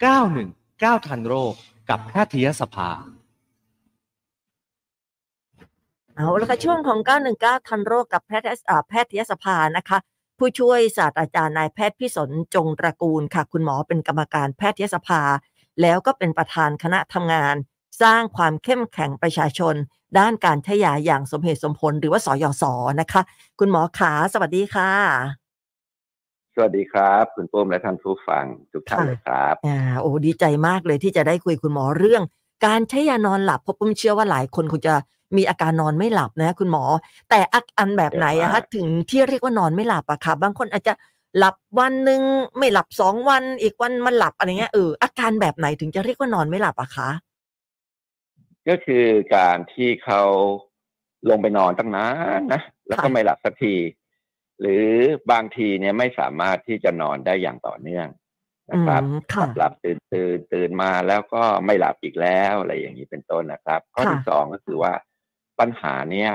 919 ทันโรคกับแพทยสภา เอาแล้วก็ช่วงของ 919 ทันโรคกับแพทยอ่าแพทยสภานะคะ ผู้ช่วยศาสตราจารย์นายแพทย์พิสนจงตระกูลค่ะ คุณหมอเป็นกรรมการแพทยสภา แล้วก็เป็นประธานคณะทำงาน สร้างความเข้มแข็งประชาชน ด้านการใช้ยาอย่างสมเหตุสมผลหรือว่าสยศนะคะ คุณหมอขาสวัสดีค่ะ วัสดีครับ คุณปุ้มและท่านผู้ฟังทุกท่านค่ะเลยครับอ่าโอ้ดีใจมากเลยที่จะได้คุยคุณหมอเรื่อง การใช้ยานอนหลับเพราะผมเชื่อว่าหลายคนคงจะมีอาการนอนไม่หลับนะคุณหมอ แต่อาการแบบไหนอะคะถึงที่เรียกว่านอนไม่หลับอะค่ะบางคนอาจจะหลับวันหนึ่งไม่หลับสองวัน อีกวันมันหลับอะไรเงี้ยเอออาการแบบไหนถึงจะเรียกว่านอนไม่หลับอะคะก็คือการที่เขาลงไปนอนตั้งนานนะแล้วก็ไม่หลับสักที หรือบางทีเนี่ยไม่สามารถที่จะนอนได้อย่างต่อเนื่องอืนะครับมหค่ะลับหลับตื่นตื่นตื่นมาแล้วก็ไม่หลับอีกแล้วอะไรอย่างนี้เป็นต้นนะครับ ข้อที่ค่ะสองก็คือว่าปัญหาเนี่ย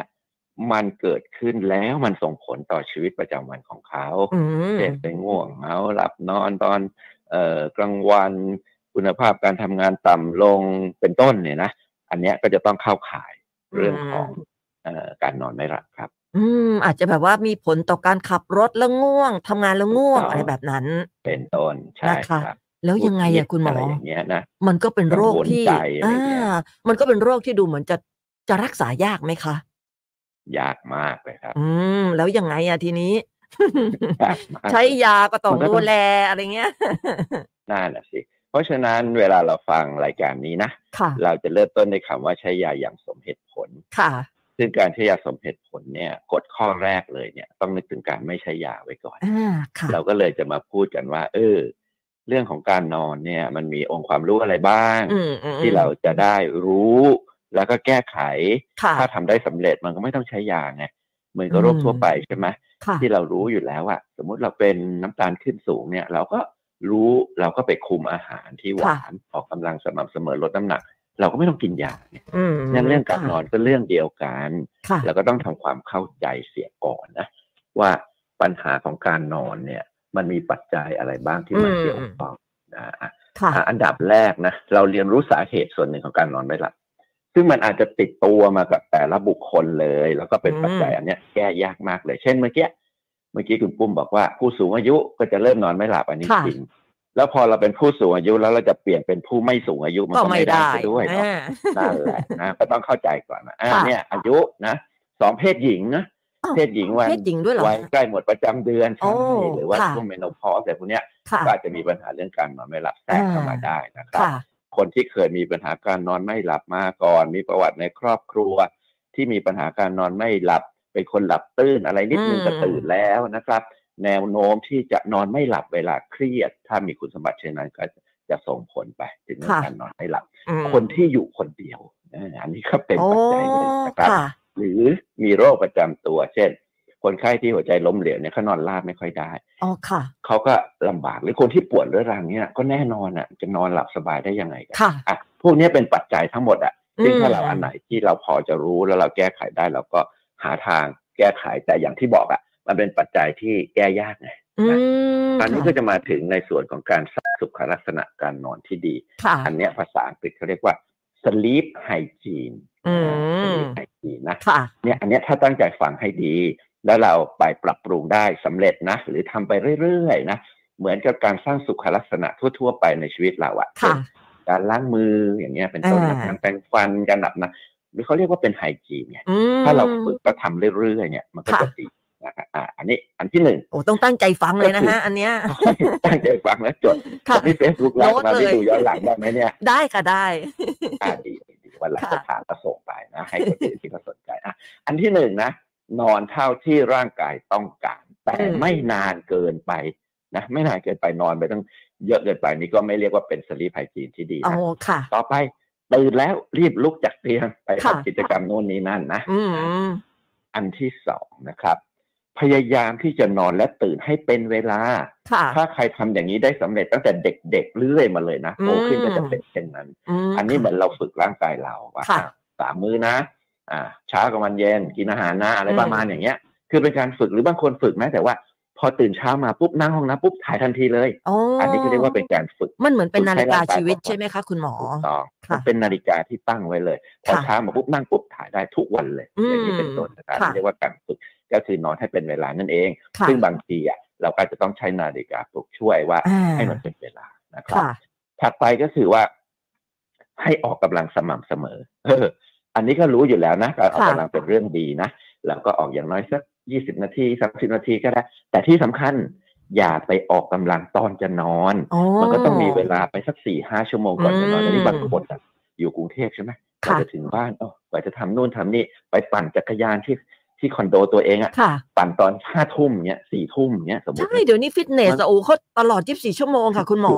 มันเกิดขึ้นแล้วมันส่งผลต่อชีวิตประจำวันของเขาอืมเช่นไปง่วงเหงาหลับนอนตอนเอ่อกลางวันคุณภาพการทำงานต่ำลงเป็นต้นเนี่ยนะ อันเนี้ยก็จะต้องเข้าข่ายเรื่องของเอ่อการนอนไม่หลับครับ อืม อาจจะแบบว่ามีผลต่อการขับรถแล้วง่วงทำงานแล้วง่วงถูกต้องอะไรแบบนั้น เป็นต้นใช่นะคะครับแล้วยังไงหงุดหงิอะดคุณหมออะไรอย่างเงี้ยนะมันก็เป็นโรคกังวลที่ใจอะไรอ่าเงี้ยมันก็เป็นโรคที่ดูเหมือนจะจะรักษายากไหมคะ ยากมากเลยครับ อืม แล้วยังไงอะทีนี้ยากมากใช้ยาก็ต้องมันก็ต้องดูแลอะไรเงี้ยนั่นแหละสิเพราะฉะนั้นเวลาเราฟังรายการนี้นะค่ะเราจะเริ่มต้นในคำว่าใช้ยาอย่างสมเหตุผลค่ะ ซึ่งการใช้ยาสมเหตุผลเนี่ยกฎข้อแรกเลยเนี่ย ต้องนึกถึงการไม่ใช้ยาไว้ก่อนอ่าค่ะเราก็เลยจะมาพูดกันว่า เออ เรื่องของการนอนเนี่ย มันมีองค์ความรู้อะไรบ้างอืมอืมที่เราจะได้รู้แล้วก็แก้ไขค่ะถ้าทำได้สำเร็จมันก็ไม่ต้องใช้ยาไงเหมือนกับโรคอืมทั่วไปใช่ไหมค่ะที่เรารู้อยู่แล้วอะสมมุติเราเป็นน้ำตาลขึ้นสูงเนี่ย เราก็รู้เราก็ไปคุมอาหารที่หวานออกกำลังสม่ำเสมอลดน้ำหนัก เราก็ไม่ต้องกินยาเนี่ยอืมนั่นเรื่องการค่ะนอนก็เรื่องเดียวกันค่ะแล้วก็ต้องทำความเข้าใจเสียก่อนนะว่าปัญหาของการนอนเนี่ย มันมีปัจจัยอะไรบ้างที่มาอืมเกี่ยวข้องนะอะค่ะอะอันดับแรกนะเราเรียนรู้สาเหตุส่วนหนึ่งของการนอนไม่หลับซึ่งมันอาจจะติดตัวมากับแต่ละบุคคลเลย แล้วก็เป็นอืมปัจจัยอันเนี้ยแก้ยากมากเลย เช่นเมื่อกี้เมื่อกี้คุณปุ้มบอกว่าผู้สูงอายุก็จะเริ่มนอนไม่หลับอันนี้ค่ะจริง แล้วพอเราเป็นผู้สูงอายุแล้วเราจะเปลี่ยนเป็นผู้ไม่สูงอายุมันก็ก็ไม่ไม่ได้ได้ซะด้วยเนาะอ่านั่นแหละนะก็ต้องเข้าใจก่อนนะอ่าค่ะเนี่ย อายุนะสองเพศหญิงนะอ้าวเพศหญิงวันเพศหญิงด้วยเหรอวัยใกล้หมดประจำเดือนโอ้ใช่หรือว่าค่ะช่วงเมนโพสอะไรพวกเนี้ยค่ะก็อาจจะมีปัญหาเรื่องการนอนไม่หลับแทรกเข้ามาอ่าได้นะครับค่ะคนที่เคยมีปัญหาการนอนไม่หลับมาก่อน มีประวัติในครอบครัว ที่มีปัญหาการนอนไม่หลับเป็นคนหลับตื้นอะไรนิดนึงอืมก็ตื่นแล้วนะครับ แนวโน้มที่จะนอนไม่หลับเวลาเครียด ถ้ามีคุณสมบัติเช่นนั้นก็จะส่งผลไปถึงเรื่องการนอนไม่หลับอืมคนที่อยู่คนเดียวเอ่ออันนี้ก็เป็นโอ้ปัจจัยหนึ่งนะครับค่ะหรือมีโรคประจำตัว เช่น คนไข้ที่หัวใจล้มเหลวเนี่ยเขานอนราบไม่ค่อยได้อ๋อค่ะเขาก็ลำบากหรือคนที่ปวดเรื้อรังเนี่ยก็แน่นอนอะจะนอนหลับสบายได้ยังไงกันค่ะอะพวกนี้เป็นปัจจัยทั้งหมดอะซึ่งอืมถ้าเราอันไหนที่เราพอจะรู้แล้วเราแก้ไขได้เราก็หาทางแก้ไขแต่อย่างที่บอกอะ มันเป็นปัจจัยที่แก้ยากไงอืมตอนนี้ก็จะมาถึงในส่วนของการสร้างสุขลักษณะการนอนที่ดีค่ะอันเนี้ยภาษาอังกฤษเขาเรียกว่า sleep hygiene อืม sleep hygiene นะค่ะเนี่ยอันเนี้ยถ้าตั้งใจฟังให้ดี แล้วเราไปปรับปรุงได้สำเร็จนะ หรือทำไปเรื่อยๆนะเหมือนกับการสร้างสุขลักษณะทั่ว ๆ ไปในชีวิตเราอะค่ะเช่นการล้างมืออย่างเงี้ยเป็นต้นนะอ่าการแปรงฟันการหลับนะหรือเขาเรียกว่าเป็นไฮจีนไงอืมถ้าเราฝึกก็ทำเรื่อยๆเนี่ยมันก็ค่ะจะดี นะครับอ่าอันนี้อันที่หนึ่งโอ้ต้องตั้งใจฟังเลยนะก็คือฮะอันเนี้ยตั้งใจฟังแล้วจดค่ะที่เฟซบุ๊กไลโน้ตฟ์มาเลยที่ดูย้อนหลังได้ไหมเนี่ย ได้ค่ะได้อ่าดีดีดีวันหลังค่ะจะถามก็ส่งไปนะ ให้คนอื่นที่เขาสนใจอะอันที่หนึ่งนะ นอนเท่าที่ร่างกายต้องการ แต่ไม่นานเกินไปนะไม่นานเกินไปนอนไปต้องเยอะเกินไปนี่ก็ไม่เรียกว่าเป็นสลีปไฮจีนที่ดีโอ้นะค่ะต่อไปตื่นแล้วรีบลุกจากเตียงไปค่ะทำกิจกรรมโน่นนี้นั่นนะอืมอันที่สองนะครับ พยายามที่จะนอนและตื่นให้เป็นเวลาค่ะถ้าใครทำอย่างนี้ได้สำเร็จตั้งแต่เด็กๆเรื่อยมาเลยนะโตขึ้นอืมก็จะเป็นเช่นนั้นมอันนี้เหมือนเราฝึกร่างกายเราว่าค่ะอะสามมื้อนะ อ่า เช้ากับวันเย็นกินอาหารนะ อะไรอืมประมาณอย่างเงี้ย คือเป็นการฝึกหรือบางคนฝึกแม้แต่ว่า พอตื่นเช้ามาปุ๊บนั่งห้องน้ำปุ๊บถ่ายทันทีเลยอ๋ออัอันนี้ก็เรียกว่าเป็นการฝึก มันเหมือนเป็นฝึกนาให้ฬิการ่างกายชีวิตของเราใช่ไหมคะคุณหมอถูกต้องค่ะมันเป็นนาฬิกาที่ตั้งไว้เลย พอค่ะเช้ามาปุ๊บนั่งปุ๊บถ่ายได้ทุกวันเลยอืมอย่างนี้เป็นต้นนะครับค่ะเรียกว่าการฝึก ก็คือนอนให้เป็นเวลานั่นเองค่ะซึ่งบางทีอะเราก็จะต้องใช้นาฬิกาปลุกช่วยว่าอ่าให้มันเป็นเวลานะครับค่ะถัดไปก็คือว่า ให้ออกกำลังสม่ำเสมอเอออันนี้ก็รู้อยู่แล้วนะการออกค่ะกำลังเป็นเรื่องดีนะแล้วก็ออกอย่างน้อยสักยี่สิบนาทีสามสิบนาทีก็ได้ แต่ที่สำคัญอย่าไปออกกำลังตอนจะนอนอ๋อมันก็ต้องมีเวลาไปสักสี่ห้าชั่วโมงก่อนจะนอนอืมอันนี้บางคนอะอยู่กรุงเทพใช่ไหมกค่ะว่าจะถึงบ้านเออกว่าจะทำนู่นทำนี่ ไปปั่นจักรยานที่ ที่คอนโดตัวเองอะค่ะปั่นตอนห้าทุ่มเนี้ยสี่ทุ่มเนี้ยสมมติใช่เดี๋ยวนี้ฟิตเนสอะโอ้เขาตลอด24ชั่วโมงค่ะ คุณหมอ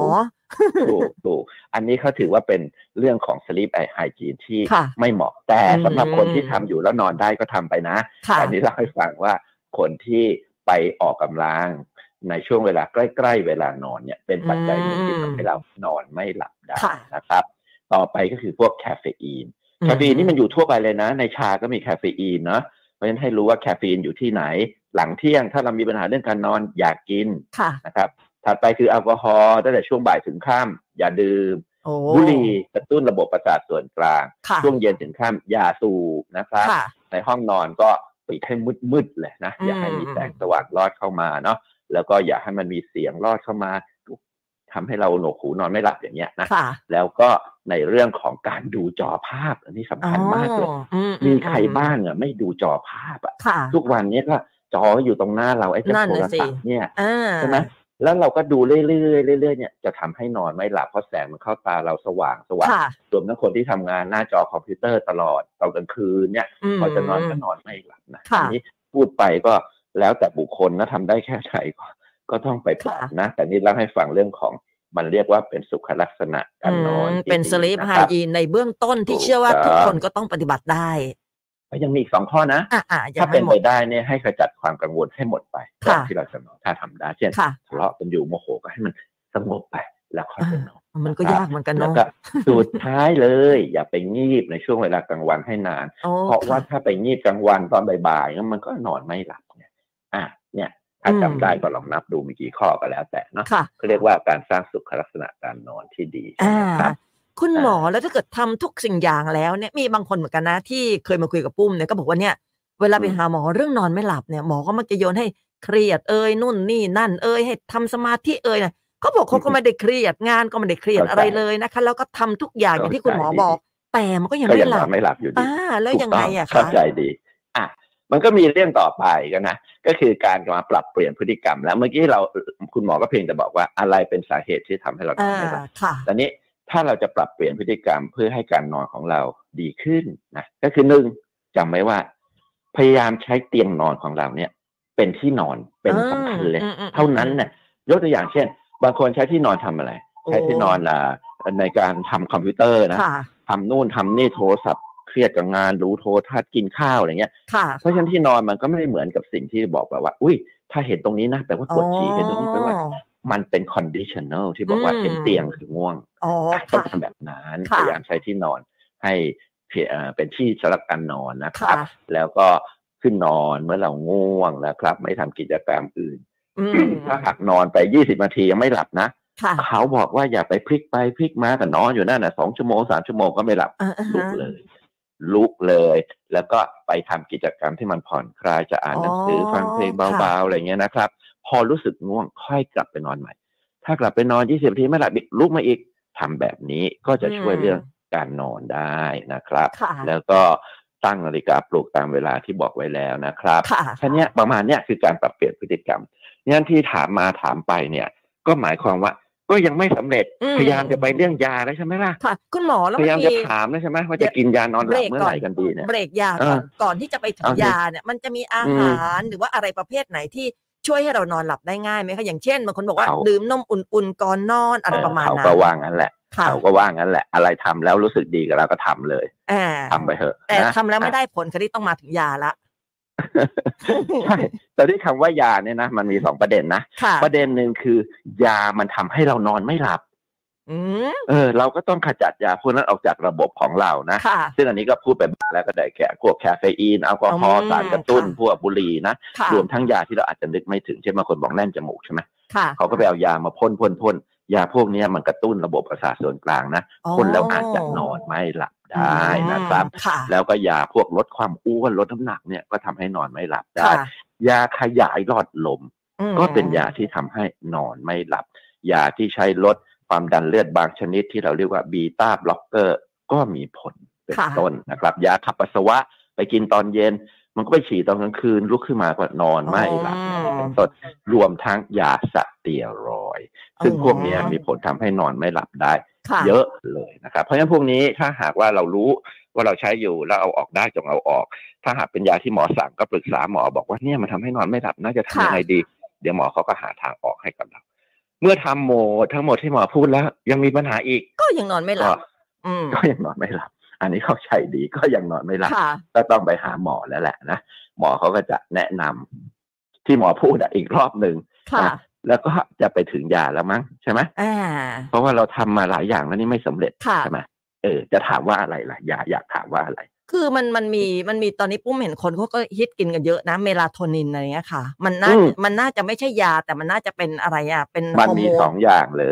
ถูกถูกอันนี้เขาถือว่าเป็นเรื่องของ sleep hygiene ที่ค่ะไม่เหมาะแต่อืมสำหรับคนที่ทำอยู่แล้วนอนได้ก็ทำไปนะค่ะแต่อันนี้เล่าให้ฟังว่าคนที่ไปออกกำลังในช่วงเวลาใกล้ ๆ เวลานอนเนี่ยเป็นปัจจัยหนึ่งที่ทำให้เรานอนไม่หลับได้ค่ะนะครับ ต่อไปก็คือพวกแคเฟอีนแคเฟอีนนี่มันอยู่ทั่วไปเลยนะ ในชาก็มีแคเฟอีนเนาะ เพราะฉะนั้นให้รู้ว่าแคเฟอีนอยู่ที่ไหน หลังเที่ยงถ้าเรามีปัญหาเรื่องการนอนอย่ากินค่ะนะครับถัดไปคือแอลกอฮอล์ตั้งแต่ช่วงบ่ายถึงค่ำอย่าดื่มโอ้บุหรี่กระตุ้นระบบประสาทส่วนกลางค่ะช่วงเย็นถึงค่ำอย่าสูบนะครับค่ะในห้องนอนก็ปิดให้มืดๆเลยนะอย่าให้มีอืมแสงสว่างลอดเข้ามาเนาะแล้วก็อย่าให้มันมีเสียงลอดเข้ามา ทำให้เราหนวกหูนอนไม่หลับอย่างเงี้ยนะค่ะแล้วก็ในเรื่องของการดูจอภาพอันนี้สำคัญมากเลยอ๋ออืมีใครบ้างอะไม่ดูจอภาพอะค่ะทุกวันเนี้ก็จออยู่ตรงหน้าเราไอ้เจ้านั่นโทรน่ะสิศัพท์เนี่ยอ่าใช่ไหมแล้วเราก็ดูเรื่อยๆเรื่อยๆเนี่ยจะทำให้นอนไม่หลับเพราะแสงมันเข้าตาเราสว่างสว่างค่ะรวมทั้งคนที่ทำงานหน้าจอคอมพิวเตอร์ตลอดตอนกลางคืนเนี่ยมพอจะนอนก็นอนไม่หลับนะค่ะอันนี้พูดไปก็แล้วแต่บุคคลนะทำได้แค่ไหนก็ก็ต้องไปปรับค่ะนะ แต่นี่เล่าให้ฟังเรื่องของ มันเรียกว่าเป็นสุขลักษณะการนอนอืมที่เป็นดีสลีปนะไฮครับยีนในเบื้องต้นที่ถูกเชื่อว่าทุกต้องคนก็ต้องปฏิบัติได้แล้วยังมีอีกสองข้อนะอ่าอ่ายังถ้าไม่เป็นหมไปดได้เนี่ยให้ขจัดความกังวลให้หมดไปก่อนค่ะที่เราจะนอนถ้าทำได้ เช่นค่ะทะเลาะกันอยู่โมโหก็ให้มันสงบไปแล้วค่อยไปนอนมันก็ยากเหมือนกันแล้วเนาะก็สุดท้ายเลย อย่าไปงีบในช่วงเวลากลางวันให้นานโอ้เพราะว่าค่ถ้าไปงีบกลางวันตอนบ่ายๆแล้วมันก็นอนไม่หลับเนี่ยอะเนี่ย ถ้าอืมจำได้ก็ลองนับดูมีกี่ข้อก็แล้วแต่เนาะค่ะเขาเรียกว่าการสร้างสุขลักษณะการนอนที่ดีอ่านะครับคุณอ่าหมอแล้วถ้าเกิดทำทุกสิ่งอย่างแล้วเนี่ยมีบางคนเหมือนกันนะที่เคยมาคุยกับปุ้มเนี่ยก็บอกว่าเนี่ยเวลาไปหาหมอเรื่องนอนไม่หลับเนี่ยหมอก็มักจะโยนให้เครียดเอ้ยนู่นนี่นั่น เอ้ยให้ทำสมาธิเอ้ยนะเขาบอกเขาก็ไม่ได้เครียดงานก็ไม่ได้เครียดอะไรเลยนะคะ แล้วก็ทำทุกอย่างอย่างที่คุณหมอบอก แต่มันก็ยังก็ไม่ยังหนลัอบนไม่หลับอยู่ดีอ่าแล้วยังไงอะถูกต้เข้าคะใจดีอะ มันก็มีเรื่องต่อไปกันนะก็คือการมาปรับเปลี่ยนพฤติกรรม แล้วเมื่อกี้เราคุณหมอก็เพียงแต่บอกว่าอะไรเป็นสาเหตุที่ทำให้เรานออ่านไม่หลับค่ะตอนนี้ถ้าเราจะปรับเปลี่ยนพฤติกรรมเพื่อให้การนอนของเราดีขึ้นนะก็คือหนึ่งจำไว้ว่า พยายามใช้เตียงนอนของเราเนี่ย เป็นที่นอนเป็นสำคัญเลยอืมอืมอืมเท่านั้นเนี่ยยกตัวอย่างเช่น บางคนใช้ที่นอนทำอะไร ใช้ที่นอนอ่าในการทำคอมพิวเตอร์นะค่ะทำนู่นทำนี่โทรศัพท์เค รียดกับงานรู้โทรทัศน์กินข้าวอะไรเงี้ยค่ะเพราะฉะนั้นที่นอนมันก็ไม่ได้เหมือนกับสิ่งที่บอกแบบว่า อุ้ย ถ้าเห็นตรงนี้นะแปลว่าปวดฉี่เห็นตรงนี้แปลว่ามันเป็น conditional ที่บอกว่าอืมเห็นเตียงคือง่วงอ๋อต้องค่ะทำแบบนั้นค่ะพยายามใช้ที่นอนให้เพียเอ่อเป็นที่สำหรับการนอนนะครับค่ะแล้วก็ขึ้นนอนเมื่อเราง่วงนะครับ ไม่ทำกิจกรรมอื่นอืมถ้าหักนอนไป20นาทียังไม่หลับนะค่ะเขาบอกว่าอย่าไปพลิกไปพลิกมาแต่นอนอยู่นั่นนะสองชั่วโมงสามชั่วโมงก็ไม่หลับอ่าอ่าลุฮะกเลย ลุกเลย แล้วก็ไปทำกิจกรรมที่มันผ่อนคลายจะอ่านหนังสืออ๋อฟังเพลงค่ะเบาๆอะไรเงี้ยนะครับ พอรู้สึกง่วงค่อยกลับไปนอนใหม่ ถ้ากลับไปนอน20นาทีไม่หลับอีกลุกมาอีกทำแบบนี้ก็จะช่วยเรื่องการนอนได้นะครับค่ะแล้วก็ตั้งนาฬิกาปลุกตามเวลาที่บอกไว้แล้วนะครับค่ะแค่เนี้ยประมาณเนี้ยคือการปรับเปลี่ยนพฤติกรรมงั้นที่ถามมาถามไปเนี่ย ก็หมายความว่า ก็ยังไม่สำเร็จอืมพยายามจะไปเรื่องยาแล้วใช่ไหมล่ะค่ะคุณหมอแล้วพมัยายามนจะมีถามแล้วใช่ไหมว่าจะกินยานอนหลับเมื่อไหร่กันดีเนี่ยเบรกยาเอก่ออนก่อนที่จะไปถึงเอาสิยาเนี่ยมันจะมีอาหารหรือว่าอะไรประเภทไหนที่ช่วยให้เรานอนหลับได้ง่ายไหมคะอย่างเช่นบางคนบอกว่าเขาดื่มนมอุ่นๆก่อนนอนอะไรประมาณเขานั้นก็ว่างั้นแหละค่ะเขาก็ว่างั้นแหละ อะไรทำแล้วรู้สึกดีกับเราก็ทำเลยอ่าทำไปเถอะแต่นะทำแล้วไม่ได้ผลคดีต้องมาถึงยาละ ใช่แต่ที่คำว่ายาเนี่ยนะมันมีสองประเด็นนะค่ะประเด็นหนึ่งคือยามันทำให้เรานอนไม่หลับอืมเออ เราก็ต้องขจัดยาพวกนั้นออกจากระบบของเรานะค่ะซึ่งอันนี้ก็พูดไปแล้วก็ได้แก่พวกแคเฟอีนแอลกอฮออืล์มสารกระตุ้นค่ะพวกบุหรี่นะค่ะรวมทั้งยาที่เราอาจจะนึกไม่ถึงเช่นบางคนบอกแน่นจมูกใช่ไหมค่ะเขาก็ไปเอายามาพ่นพ่นพ่นยาพวกเนี้ยมันกระตุ้นระบบประสาทส่วนกลางนะพ่นแล้วอาจจะนอนไม่หลับ ได้นะครับอืมค่ะแล้วก็ยาพวกลดความอ้วนลดน้ำหนักเนี่ยก็ทำให้นอนไม่หลับได้ค่ะยาขยายหลอดลมอืมก็เป็นยาที่ทำให้นอนไม่หลับ ยาที่ใช้ลดความดันเลือดบางชนิดที่เราเรียกว่าบีตาบล็อกเกอร์ก็มีผลเป็นค่ะต้นนะครับ ยาขับปัสสาวะไปกินตอนเย็น มันก็ไปฉี่ตอนกลางคืนลุกขึ้นมาก็นอนไม่หลับอ๋อเป็นต้นรวมทั้งยาสเตียรอยด์ซึ่งอ๋อพวกเนี้ยมีผลทำให้นอนไม่หลับได้ค่ะ เยอะเลยนะครับ เพราะฉะนั้นพวกนี้ถ้าหากว่าเรารู้ว่าเราใช้อยู่แล้วเอาออกได้จงเอาออก ถ้าหากเป็นยาที่หมอสั่งก็ปรึกษาหมอบอกว่าเนี่ยมันทำให้นอนไม่หลับน่าจะทำยังไงดี เดี๋ยวหมอเขาก็หาทางออกให้กับเรา เมื่อทำโหมดทั้งหมดที่หมอพูดแล้ว ยังมีปัญหาอีก ก็ยังนอนไม่หลัก็บอืมก็ยังนอนไม่หลับอันนี้เข้าใจดีก็ยังนอนไม่หลับค่ะก็ต้องไปหาหมอแล้วแหละนะหมอเขาก็จะแนะนำที่หมอพูดอะอีกรอบหนึ่งค่ะนะ แล้วก็จะไปถึงยาแล้วมั้งใช่ไหมอ่าเพราะว่าเราทำมาหลายอย่างแล้วนี่ไม่สำเร็จค่ะใช่ไหมเออ จะถามว่าอะไรล่ะอยากอยากถามว่าอะไร คือมันมันมีมันมีตอนนี้ปุ้มเห็นคนเขาก็ฮิตกินกันเยอะนะเมลาโทนินอะไรเงี้ยค่ะ มันน่าอืมมันน่าจะไม่ใช่ยาแต่มันน่าจะเป็นอะไรอะเป็นมันฮอร์โมนมีสองอย่างเล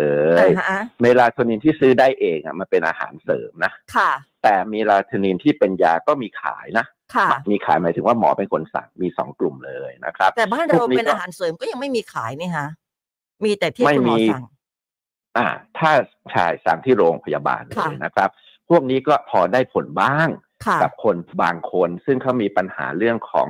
ยอ่าฮะเมลาโทนินที่ซื้อได้เองอะมันเป็นอาหารเสริมนะค่ะ แต่เมลาโทนินที่เป็นยาก็มีขายนะ ค่ะมีขายหมายถึงว่าหมอเป็นคนสั่งมีสองกลุ่มเลยนะครับ แต่บ้านเราวกนี้เป็นก็อาหารเสริมก็ยังไม่มีขายนี่ฮะมีแต่ที่ไม่คุณหมอมีสั่งอ่า ถ้าชายสั่งที่โรงพยาบาลเลค่ะยนะครับ พวกนี้ก็พอได้ผลบ้างค่ะกับคนบางคน ซึ่งเขามีปัญหาเรื่องของ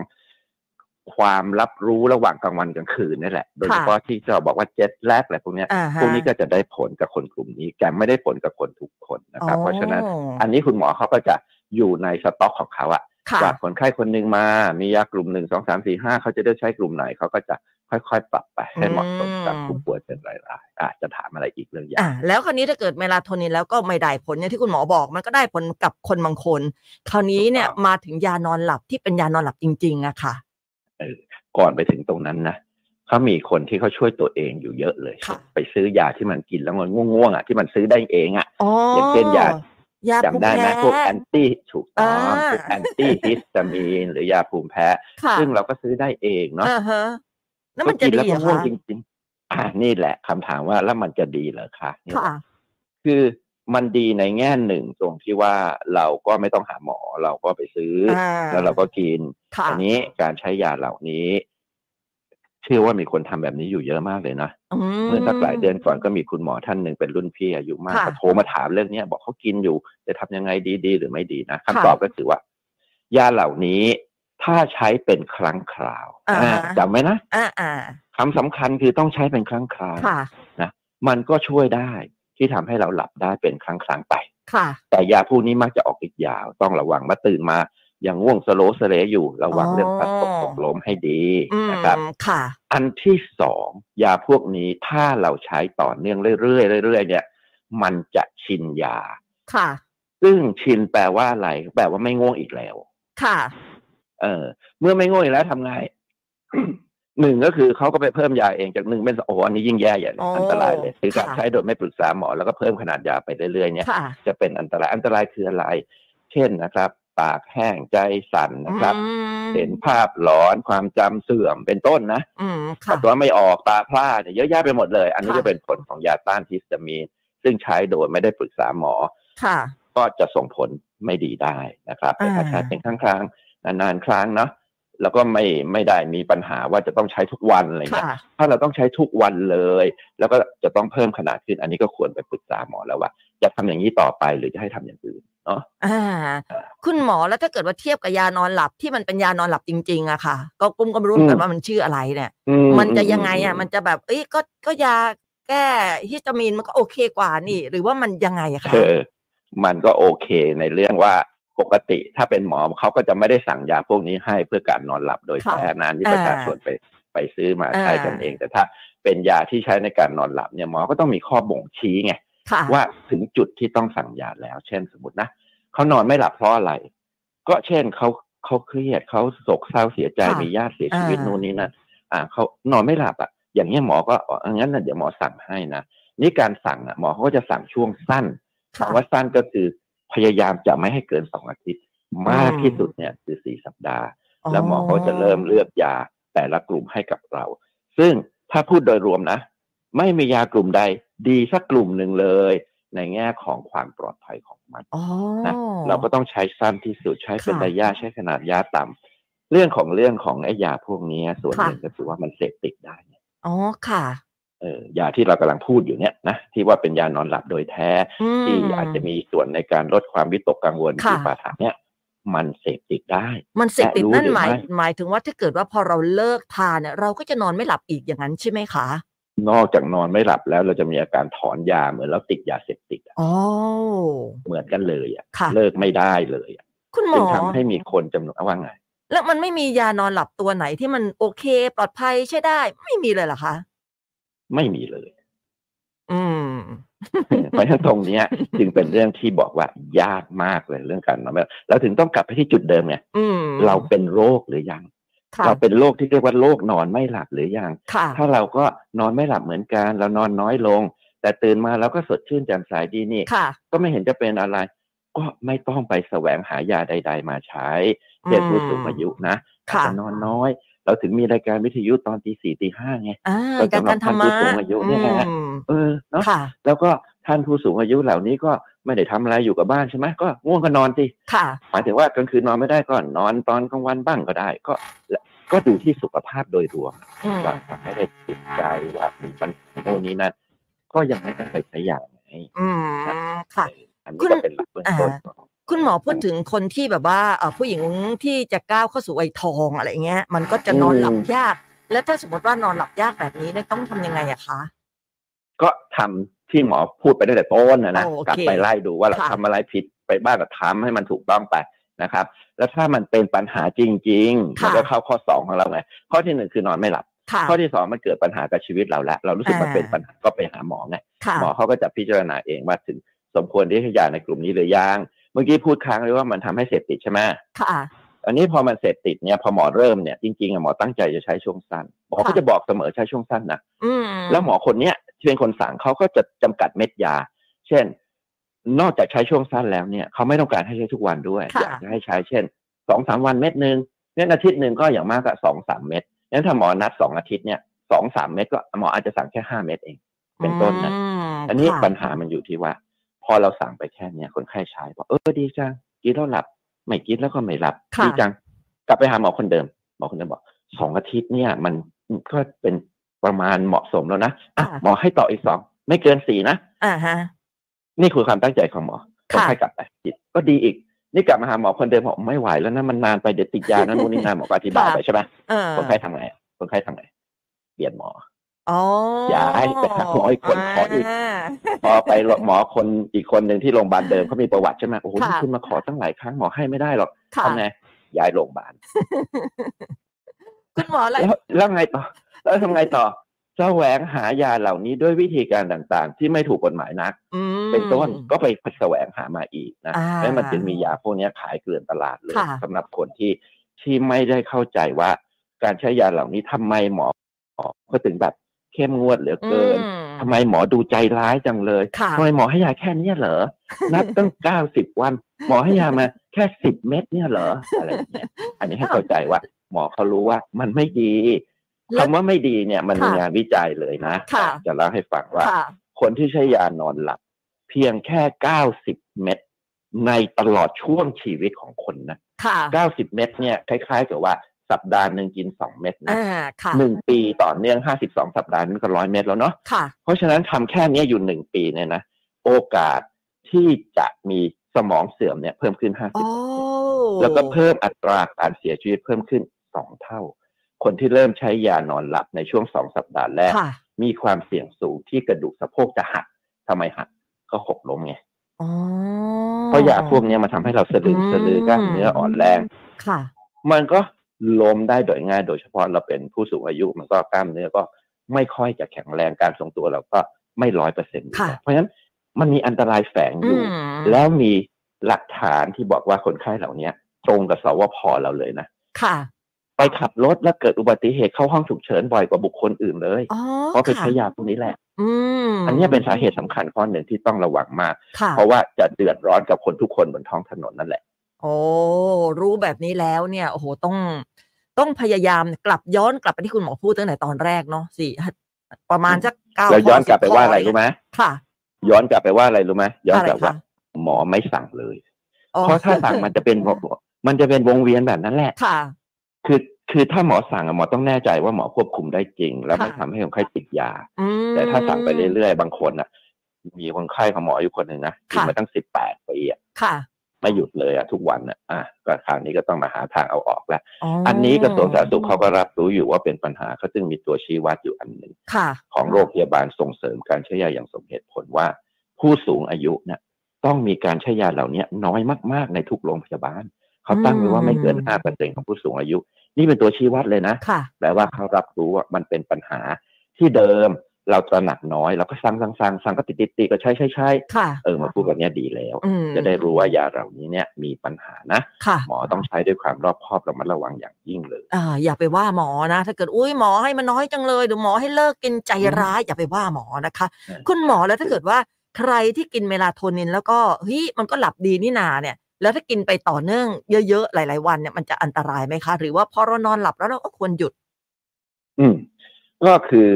ความรับรู้ระหว่างกลางวันกลางคืนนี่แหละ โดยเฉพาะที่จะบอกว่าเจ็ตแลกอะไรพวกเนี้ยอ่าฮะพวกนี้ก็จะได้ผลกับคนกลุ่มนี้แต่ไม่ได้ผลกับคนทุกคนนะครับ เพราะฉะนั้นอ๋ออันนี้คุณหมอเขาก็จะอยู่ในสต็อกของเขาอะค่ะ จากคนไข้คนหนึ่งมา มียากลุ่มหนึ่งสองสามสี่ห้าเขาจะได้ใช้กลุ่มไหนเขาก็จะค่อยๆ ปรับไปให้เหมาะสมกับอืมผู้ป่วยเป็นรายๆอาจจะถามอะไรอีกเรื่องยาอ่าแล้วคราวนี้ถ้าเกิดเมลาโทนินแล้วก็ไม่ได้ผลอย่างที่คุณหมอบอกมันก็ได้ผลกับคนบางคน คราวนี้เนี่ยถูกต้องมาถึงยานอนหลับที่เป็นยานอนหลับจริงๆอะค่ะก่อนไปถึงตรงนั้นนะเขามีคนที่เขาช่วยตัวเองอยู่เยอะเลยค่ะไปซื้อยาที่มันกินแล้วมันง่วงๆอะที่มันซื้อได้เองอะอ๋ออย่างเช่นยา ยาภูมิจำได้ไหมแพ้พวกแอนตี้ถูกต้องอ่าพวกแอนตี้ฮิสตามีนหรือยาภูมิแพ้ค่ะซึ่งเราก็ซื้อได้เองเนาะอ่าฮะแล้วมันจะก็กิดีแล้วเหรก็อง่วงคะจริงๆ อ่านี่แหละคำถามว่าแล้วมันจะดีเหรอคะเนี่ยค่ะคือมันดีในแง่หนึ่งตรงที่ว่าเราก็ไม่ต้องหาหมอเราก็ไปซื้ออาแล้วเราก็กินค่ะอันี้การใช้ยาเหล่านี้ เชื่อว่ามีคนทำแบบนี้อยู่เยอะมากเลยนะอืม เมื่อสักหลายเดือนก่อนก็มีคุณหมอท่านหนึ่งเป็นรุ่นพี่อายุมากค่ะก็โทรมาถามเรื่องเนี้ยบอกเขากินอยู่ จะทำยังไงดีดีหรือไม่ดีนะค่ะคำตอบก็คือว่า ยาเหล่านี้ถ้าใช้เป็นครั้งคราวอ่าอ่าฮะจำไว้นะอ่าอ่าคำสำคัญคือต้องใช้เป็นครั้งคราวค่ะมันก็ช่วยได้ที่ทำให้เราหลับได้เป็นครั้งครั้งๆไปค่ะแต่ยาพวกนี้มักจะออกฤทธิ์ยาวต้องระวังมาตื่นมาอ ย่างง่วงสโลว์สเลอยู่ระวังเรื่องพลัดตกตกล้มให้ดีอืมนะครับค่ะ อันที่สองยาพวกนี้ถ้าเราใช้ต่อเนื่องเรื่อยๆเรื่อยๆเนี่ย มันจะชินยาค่ะ ซึ่งชินแปลว่าอะไรแปลว่าไม่ง่วงอีกแล้ว ค่ะ เออเมื่อไม่ง่วงอีกแล้วทำไงหนึ่งก็คือเขาก็ไปเพิ่มยาเองจากหนึ่งเป็นสองโอ้โหอันนี้ยิ่งแย่ใหญ่เลยอ๋ออัอันตรายเลยคือการค่ะใช้โดยไม่ปรึกษาหมอแล้วก็เพิ่มขนาดยาไปเรื่อยๆเนี่ยค่ะจะเป็นอันตรายอันตรายคืออะไร เช่นนะครับ ปากแห้งใจสั่นนะครับอืมเห็นภาพหลอนความจำเสื่อมเป็นต้นนะอืมปัค่ะสสาวะไม่ออกตาพร่าเนี่ยเยอะแยะไปหมดเลย อันนี้ค่ะจะเป็นผลของยาต้านฮิสตามีน ซึ่งใช้โดยไม่ได้ปรึกษาหมอค่ะก็จะส่งผลไม่ดีได้นะครับแต่ถ้าอ่าใช้เป็นครั้งครั้งๆนานๆครั้งเนาะแล้วก็ไม่ไม่ได้มีปัญหาว่าจะต้องใช้ทุกวันอะไรเงี้ยค่ะถ้าเราต้องใช้ทุกวันเลย แล้วก็จะต้องเพิ่มขนาดขึ้น อันนี้ก็ควรไปปรึกษาหมอแล้วว่า จะทำอย่างนี้ต่อไปหรือจะให้ทำอย่างอื่น เนาะอ่า คุณหมอแล้วถ้าเกิดว่าเทียบกับยานอนหลับที่มันเป็นยานอนหลับจริง ๆอะค่ะ ก็กุ้มก็ไม่รู้เหมือนกันว่ามันชื่ออะไรเนี่ยอืมันจะยังไงอะมันจะแบบ เอ้ยก็ก็ยาแก้ฮิสตามีนมันก็โอเคกว่านี่ หรือว่ามันยังไงอะคะเออมันก็โอเคในเรื่องว่าปกติถ้าเป็นหมอเขาก็จะไม่ได้สั่งยาพวกนี้ให้เพื่อการนอนหลับโดยค่ะแท้นานที่อ่าประชาชนไปไปซื้อมาใช้กันอ่าเอง แต่ถ้าเป็นยาที่ใช้ในการนอนหลับเนี่ยหมอก็ต้องมีข้อบ่งชี้ไงค่ะ ว่าถึงจุดที่ต้องสั่งยาแล้ว เช่นสมมตินะเขานอนไม่หลับเพราะอะไร ก็เช่นเขาเขาเครียดเขาโศกเศร้าเสียใจค่ะมีญาติเสียชีวิตอ่านู่นนี่นั่นอ่าเขานอนไม่หลับอะ อย่างนี้ยหมอก็อ๋องั้นน่ะเดี๋ยวหมอสั่งให้นะนี่การสั่งอะหมอเขาก็จะสั่งช่วงสั้นค่ะคำว่าสั้นก็คือพยายามจะไม่ให้เกินสองอาทิตย์ มากที่สุดเนี่ยคือสี่สัปดาห์ แล้วหมอเขาจะเริ่มเลือกยาแต่ละกลุ่มให้กับเรา ซึ่งถ้าพูดโดยรวมนะ ไม่มียากลุ่มใด ดีสักกลุ่มหนึ่งเลย ในแง่ของความปลอดภัยของมันอ๋อนะเราก็ต้องใช้สั้นที่สุดใช้เป็นค่ะระยะใช้ขนาดยาต่ำเรื่องของเรื่องของไอ้ยาพวกนี้ส่วนค่ะหนึ่งก็คือว่ามันเสพติดได้อ๋อค่ะเออยาที่เรากำลังพูดอยู่เนี่ยนะที่ว่าเป็นยานอนหลับโดยแท้อืมที่อาจจะมีส่วนในการลดความวิตกกังวลค่ะที่ปาฐานเนี่ยมันเสพติดได้ มันเสพติดแต่รู้นั่นหรือหมายไม่หมายถึงว่าถ้าเกิดว่าพอเราเลิกทานเนี่ยเราก็จะนอนไม่หลับอีกอย่างนั้นใช่ไหมคะ นอกจากนอนไม่หลับแล้วเราจะมีอาการถอนยาเหมือนเราติดยาเสพติดอะอ๋อ เหมือนกันเลยอะค่ะ เลิกไม่ได้เลยอะคุณหมจึงอ ทำให้มีคนจำนวนว่าไง แล้วมันไม่มียานอนหลับตัวไหนที่มันโอเค ปลอดภัยใช่ได้ ไม่มีเลยเหรอคะ ไม่มีเลย อืม เพราะฉะนั้นตรงเนี้ย จึงเป็นเรื่องที่บอกว่ายากมากเลยเรื่องการนอนไม่หลับเราถึงต้องกลับไปที่จุดเดิมไงอืมเราเป็นโรคหรือยังค่ะ เราเป็นโรคที่เรียกว่าโรคนอนไม่หลับหรือยังค่ะถ้าเราก็นอนไม่หลับเหมือนกัน เรานอนน้อยลง แต่ตื่นมาเราก็สดชื่นแจ่มใสดีนี่ค่ะก็ไม่เห็นจะเป็นอะไร ก็ไม่ต้องไปแสวงหายาใด ๆ มาใช้เช่นผู้สูงอายุนะอาจค่ะจะนอนน้อยเราถึงมีรายการวิทยุตอนตีสี่ตีห้าไงอ่าก็การสำหรับการธรรมะท่านผู้สูงอายุเนี่ยนะอืมเออเนาะค่ะแล้วก็ ท่านผู้สูงอายุเหล่านี้ก็ไม่ได้ทำอะไรอยู่กับบ้านใช่ไหมก็ง่วงก็นอนสิค่ะหมายถึงว่ากลางคืนนอนไม่ได้ก็นอนตอนกลางวันบ้างก็ได้ ก็ก็ดูที่สุขภาพโดยรวมอืมว่าไม่ได้ติดใจว่ามีปัญหาโน่นนี้นั่นก็ยังไม่ต้องไปใช้ยาไงอืมค่ะอันคุนี้ณก็เป็นหลักเบื้องต้นอ่าคุณหมอพูดถึงคนที่แบบว่าเอ่อผู้หญิงที่จะก้าวเข้าสู่วัยทองอะไรเงี้ย มันก็จะนอนหลับยาก แล้วถ้าสมมติว่านอนหลับยากแบบนี้เนี่ยต้องทำยังไงอะคะ ก็ทำที่หมอพูดไปตั้งแต่ต้นนะนะโอเคกลับไปไล่ดูว่าเราค่ะทำอะไรผิดไปบ้างก็ทำให้มันถูกต้องไปนะครับ แล้วถ้ามันเป็นปัญหาจริงๆมันก็เข้าข้อสองของเราไงข้อที่หนึ่งคือนอนไม่หลับค่ะข้อที่สองมันเกิดปัญหากับชีวิตเราแล้ว เรารู้สึกมันอ่าเป็นปัญหาก็ไปหาหมอไงค่ะหมอเขาก็จะพิจารณาเองว่าถึงสมควรที่ให้ยาในกลุ่มนี้หรือยังเมื่อกี้พูดค้างเลยว่ามันทำให้เสพติดใช่ไหมค่ะอันนี้พอมันเสพติดเนี่ยพอหมอเริ่มเนี่ยจริงๆอะหมอตั้งใจจะใช้ช่วงสั้นหมอก็ค่ะจะบอกเสมอใช้ช่วงสั้นนะอืมแล้วหมอคนเนี้ย ที่เป็นคนสั่งเขาก็จะจำกัดเม็ดยา เช่น นอกจากใช้ช่วงสั้นแล้วเนี่ยเขาไม่ต้องการให้ใช้ทุกวันด้วยค่ะอยากจะให้ใช้เช่นสองสามวันเม็ดหนึ่งเนี่ยอาทิตย์หนึ่งก็อย่างมากก็สองสามเม็ดงั้นถ้าหมอนัดสองอาทิตย์เนี่ยสองสามเม็ดก็หมออาจจะสั่งแค่ห้าเม็ดเอง เป็นต้นนะมอันนี้ค่ะปัญหามันอยู่ที่ว่า พอเราสั่งไปแค่เนี้ยคนไข้ใช้บอกเออดีจังกินแล้วหลับ ไม่กินแล้วก็ไม่หลับค่ะดีจัง กลับไปหาหมอคนเดิมหมอคนเดิมบอกสองอาทิตย์เนี่ย มันก็เป็น ประมาณเหมาะสมแล้วนะอะค่ะหมอให้ต่ออีกสองไม่เกินสี่นะอ่าฮะนี่คือความตั้งใจของหมอคนค่ะไข้กลับไปกินก็ดีอีก นี่กลับมาหาหมอคนเดิมบอกไม่ไหวแล้วนะมันนานไปเดี๋ยวติดยานะนู่นนี่นั่นหมอก็อธิบายไปใช่ไหมเออคนไข้ทำไงคนไข้ทำไงเปลี่ยนหมออ๋อย้ายไปหาหมออีกคนขออีกาพอไปหมอคนอีกคนหนึ่งที่โรงพยาบาลเดิมเขามีประวัติใช่ไหมโอ้โหค่ะนี่คุณมาขอตั้งหลายครั้งหมอให้ไม่ได้หรอกค่ะทำไงย้ายโรงพยาบาลคุณหมออะไรแล้วแล้วไงต่อ แล้วทำไงต่อแสวงหายาเหล่านี้ด้วยวิธีการต่างๆ ที่ไม่ถูกกฎหมายนักอืมเป็นต้นก็ไปแสวงหามาอีกนะอ่าแล้วมันจึงมียาพวกนี้ขายเกลื่อนตลาดเลยค่ะสำหรับคนที่ที่ไม่ได้เข้าใจว่า การใช้ยาเหล่านี้ทำไมหมอหมอก็ถึงแบบเข้มงวดเหลือเกินอืมทำไมหมอดูใจร้ายจังเลยค่ะทำไมหมอให้ยาแค่เนี้ยเหรอ นับตั้งเก้าสิบวัน หมอให้ยามาแค่สิบเม็ดเนี่ยเหรออะไรอย่างเงี้ย อันนี้ให้เข้าใจว่า หมอเขารู้ว่ามันไม่ดีแล้ว คำว่าไม่ดีเนี่ยมันมีค่ะงานวิจัยเลยนะค่ะจะเล่าให้ฟังว่าค่ะคนที่ใช้ยานอนหลับ เพียงแค่เก้าสิบเม็ดในตลอดช่วงชีวิตของคนนะค่ะเก้าสิบเม็ดเนี่ยคล้ายๆกับว่าสัปดาห์หนึ่งกินสองเม็ดนะอ่าค่ะหนึ่งปีต่อเนื่องห้าสิบสองสัปดาห์นี่ก็ร้อยเม็ดแล้วเนาะค่ะเพราะฉะนั้นทำแค่เนี้ยอยู่หนึ่งปีเนี่ยนะโอกาสที่จะมีสมองเสื่อมเนี่ยเพิ่มขึ้นห้าสิโอ้บแล้วก็เพิ่มอัตราการเสียชีวิตเพิ่มขึ้นสองเท่า คนที่เริ่มใช้ยานอนหลับในช่วงสองสัปดาห์แรกค่ะมีความเสี่ยงสูงที่กระดูกสะโพกจะหักทำไมหักก็หกล้มไงอ๋อเพราะยาพวกเนี้ยมันทำให้เราสะลึงอืมสะลือกล้ามเนื้ออ่อนแรงค่ะ มันก็ล้มได้โดยง่าย โดยเฉพาะเราเป็นผู้สูงอายุมันก็กล้ามเนื้อก็ไม่ค่อยจะแข็งแรงการทรงตัวเราก็ไม่ร้อยเปอร์เซ็นต์ค่ะเพราะฉะนั้นมันมีอันตรายแฝงออืยู่มแล้วมีหลักฐานที่บอกว่าคนไข้เหล่าเนี้ยตรงกับสวพเราเลยนะ ค่ะ ไปขับรถแล้วเกิดอุบัติเหตุเข้าห้องฉุกเฉินบ่อยกว่าบุคคลอื่นเลยอ๋อเพราะไปค่ะใช้ยาพวกนี้แหละอืมอันเนี้ยเป็นสาเหตุสำคัญข้อหนึ่งที่ต้องระวังมากค่ะเพราะว่าจะเดือดร้อนกับคนทุกคนบนท้องถนนนั่นแหละ โอ้รู้แบบนี้แล้วเนี่ยโอ้โหต้องต้องพยายามกลับย้อนกลับไปที่คุณหมอพูดตั้งแต่ตอนแรกเนาะสี่ประมาณสักเก้าแล้วย้อนข้กลับไป10ว่าอะไรข้รู้ไหมค่ะ ย้อนกลับไปว่าอะไรรู้ไหมย้อนกลับอะไรคะว่า หมอไม่สั่งเลยอ๋อเพราะถ้าสั่งมันจะเป็นมันจะเป็นวงเวียนแบบนั้นแหละค่ะ คือคือถ้าหมอสั่งอะหมอต้องแน่ใจว่าหมอควบคุมได้จริง แล้วไม่ค่ะทำให้คนไข้ติดยาอืมแต่ถ้าสั่งไปเรื่อยๆ บางคนอะ มีคนไข้ของหมออยู่คนหนึ่งนะกินค่ะมาตั้งสิบแปดปีอะค่ะไม่หยุดเลยอะทุกวันอะอะก็คราวนี้ก็ต้องมาหาทางเอาออกแล้วอ๋ออันนี้กระทรวงสาธารณสุขเขาก็รับรู้อยู่ว่าเป็นปัญหาเขาจึงมีตัวชี้วัดอยู่อันหนึ่งค่ะของโรงพยาบาลส่งเสริมการใช้ยาอย่างสมเหตุผลว่า ผู้สูงอายุเนี่ยต้องมีการใช้ยาเหล่านี้น้อยมาก ๆ ในทุกโรงพยาบาล เขาตั้งไว้ว่าไม่เกินอืมห้าเปอร์เซ็นของผู้สูงอายุ นี่เป็นตัวชี้วัดเลยนะค่ะแปลว่าเขารับรู้ว่ามันเป็นปัญหาที่เดิมเราตระหนักน้อยเราก็สั่งสั่งสั่งสั่งก็ติดติดติดก็ใช้ใช้ใช้ค่ะเออมาพูดแบบเนี้ยดีแล้วอืมจะได้รู้ว่ายาเหล่านี้เนี่ยมีปัญหานะค่ะหมอต้องใช้ด้วยความรอบคอบระมัดระวังอย่างยิ่งเลยอ่าอย่าไปว่าหมอนะ ถ้าเกิดอุ้ยหมอให้มันน้อยจังเลยเดี๋ยวหมอให้เลิกกินใจร้าย อย่าไปว่าหมอนะคะเออคุณหมอแล้วถ้าเกิดว่าใครที่กินเมลาโทนินแล้วก็เฮ้ยมันก็หลับดีนี่นาเนี่ย แล้วถ้ากินไปต่อเนื่องเยอะๆหลาย ๆ วันเนี่ยมันจะอันตรายไหมคะ หรือว่าพอเรานอนหลับแล้วเราก็ควรหยุด อืม ก็คือ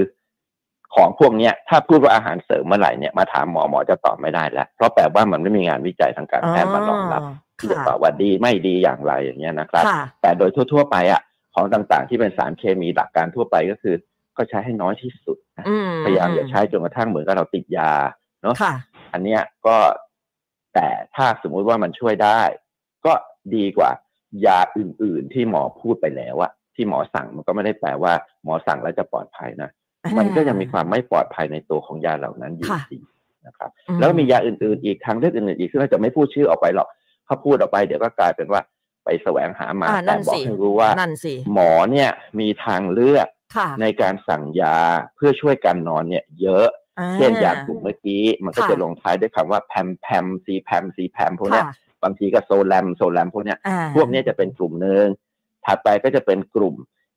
ของพวกเนี้ยถ้าพูดว่าอาหารเสริมเมื่อไหร่เนี่ยมาถามหมอหมอจะตอบไม่ได้แล้ว เพราะแปลว่ามันไม่มีงานวิจัยทางการแพทย์มารองรับที่จะค่ะตอบว่าดีไม่ดีอย่างไรอย่างเงี้ยนะครับค่ะแต่โดยทั่ว ๆ ไปอะของต่างๆ ที่เป็นสารเคมีหลักการทั่วไปก็คือ ก็ใช้ให้น้อยที่สุดนะอืมพยายามอย่าใช้จนกระทั่งเหมือนกับเราติดยาเนาะค่ะอันเนี้ยก็ แต่ถ้าสมมุติว่ามันช่วยได้ ก็ดีกว่า ยาอื่น ๆ ที่หมอพูดไปแล้วอะที่หมอสั่งมันก็ไม่ได้แปลว่า หมอสั่งแล้วจะปลอดภัยนะมันก็ยังมีความไม่ปลอดภัยในตัวของยาเหล่านั้นอยู่ค่ะดีนะครับอืแล้วมียาอื่น ๆ อีกทางเลือกอื่น ๆ อีกซึ่งเราจะไม่พูดชื่อออกไปหรอกถ้าพูดออกไปเดี๋ยวก็กลายเป็นว่าไปแสวงหามาอ่าแต่นั่นบอสิกให้รู้ว่านั่นสิหมอเนี่ยมีทางเลือกค่ะในการสั่งยาเพื่อช่วยการนอนเนี่ย เยอะอ่า เช่นยากลุ่มเมื่อกี้มันก็ค่ะจะลงท้ายด้วยคำว่าแพมแพมซีแพมซีแพมพวกเนี้ยค่ะบางทีก็โซแลมโซแลมพวกเนี้ยอ่าพวกเนี้ยจะเป็นกลุ่มหนึ่งถัดไปก็จะเป็นกลุ่ม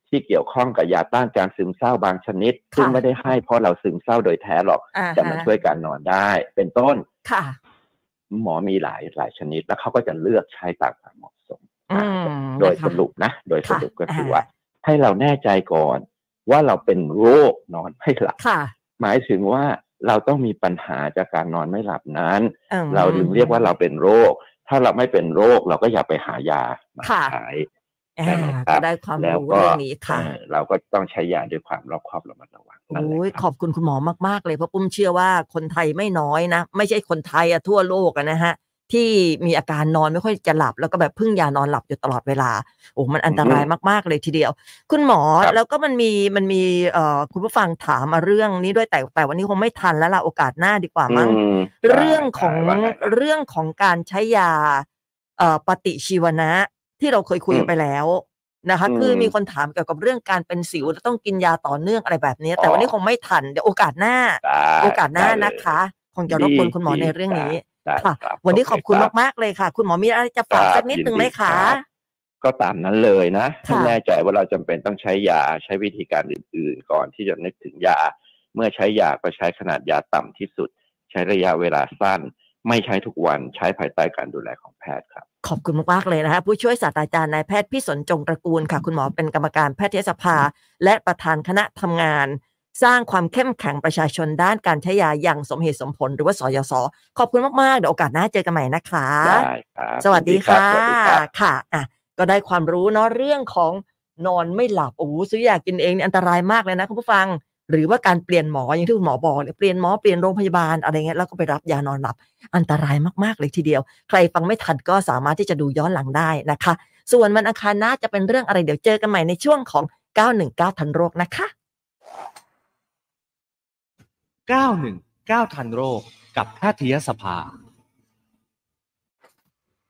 ที่เกี่ยวข้องกับยาต้านการซึมเศร้าบางชนิด ซึ่งไม่ได้ให้เพราะเราซึมเศร้าโดยแท้หรอกอ่าแต่มันฮะช่วยการนอนได้ เป็นต้นค่ะหมอมีหลายหลายชนิด แล้วเขาก็จะเลือกใช้ตามความเหมาะสมอืมโดยนะคะสรุปนะ โดยสรุปค่ะก็คืออ่าว่า ให้เราแน่ใจก่อนว่าเราเป็นโรคนอนไม่หลับค่ะ หมายถึงว่าเราต้องมีปัญหาจากการนอนไม่หลับนั้นอืมเราถึงเรียกว่าเราเป็นโรค ถ้าเราไม่เป็นโรคเราก็อย่าไปหายามาค่ะใช้อ่าใช่ไหมครับก็ได้ความแล้วรู้ก็เรื่องนี้ค่ะเอ่อเราก็ต้องใช้ยาด้วยความรอบคอบระมัดระวังนั่นแหโอ้ยละขครับอบคุณคุณหมอมากๆเลยเพราะปุ้มเชื่อว่าคนไทยไม่น้อยนะ ไม่ใช่คนไทยอะทั่วโลกอะนะฮะ ที่มีอาการนอนไม่ค่อยจะหลับ แล้วก็แบบพึ่งยานอนหลับอยู่ตลอดเวลาโอ้มันอันตรายมาก ๆ เลยทีเดียว คุณหมอครับแล้วก็มันมีมันมีเอ่อคุณผู้ฟังถามมาเรื่องนี้ด้วยแต่แต่วันนี้คงไม่ทันแล้วล่ะโอกาสหน้าดีกว่ามั้งอืมเรื่องของได้ว่าไงครับเรื่องของการใช้ยาเอ่อปฏิชีวนะที่เราเคยคุยกันอืมไปแล้วนะคะอืมคือมีคนถามเกี่ยวกับเรื่องการเป็นสิวแล้วต้องกินยาต่อเนื่องอะไรแบบนี้ แต่อ๋อวันนี้คงไม่ทันเดี๋ยวโอกาสหน้าได้โอกาสหน้าได้เลยนะคะ คงจะรบกวนคุณหมอในเรื่องนี้ ได้ค่ะรับวันนี้โเขอบคุณรับมากๆเลยค่ะ คุณหมอมีอะไรจะฝากครับสักนิดหนึ่งไหมยินดีคะครับก็ตามนั้นเลยนะให้ค่ะแน่ใจว่าเราจำเป็นต้องใช้ยาใช้วิธีการอื่น ๆ ก่อนที่จะนึกถึงยา เมื่อใช้ยาก็ใช้ขนาดยาต่ำที่สุด ใช้ระยะเวลาสั้น ไม่ใช้ทุกวันใช้ภายใต้การดูแลของแพทย์ครับขอบคุณมากๆเลยนะคะผู้ช่วยศาสตราจารย์นายแพทย์พิสนจงตระกูลค่ะ คุณหมอเป็นกรรมการแพทยสภา และประธานคณะทำงาน สร้างความเข้มแข็งประชาชนด้านการใช้ยาอย่างสมเหตุสมผลหรือว่าสยศขอบคุณมากๆเดี๋ยวโอกาสหน้าเจอกันใหม่นะคะได้ครับสวัสดีครัค่ะบสวัสดีครับค่ะอะ ก็ได้ความรู้เนาะเรื่องของนอนไม่หลับโอ้โหซื้อยากินเองนี่อันตรายมากเลยนะคุณผู้ฟัง หรือว่าการเปลี่ยนหมออย่างที่คุณหมอบอกเนี่ยเปลี่ยนหมอเปลี่ยนโรงพยาบาลอะไรเงี้ยแล้วก็ไปรับยานอนหลับ อันตรายมากๆเลยทีเดียว ใครฟังไม่ทันก็สามารถที่จะดูย้อนหลังได้นะคะ ส่วนวันอังคารหน้าจะเป็นเรื่องอะไรเดี๋ยวเจอกันใหม่ในช่วงของ 919 ทันโรคนะคะ 919ทันโรคกับแพทยสภา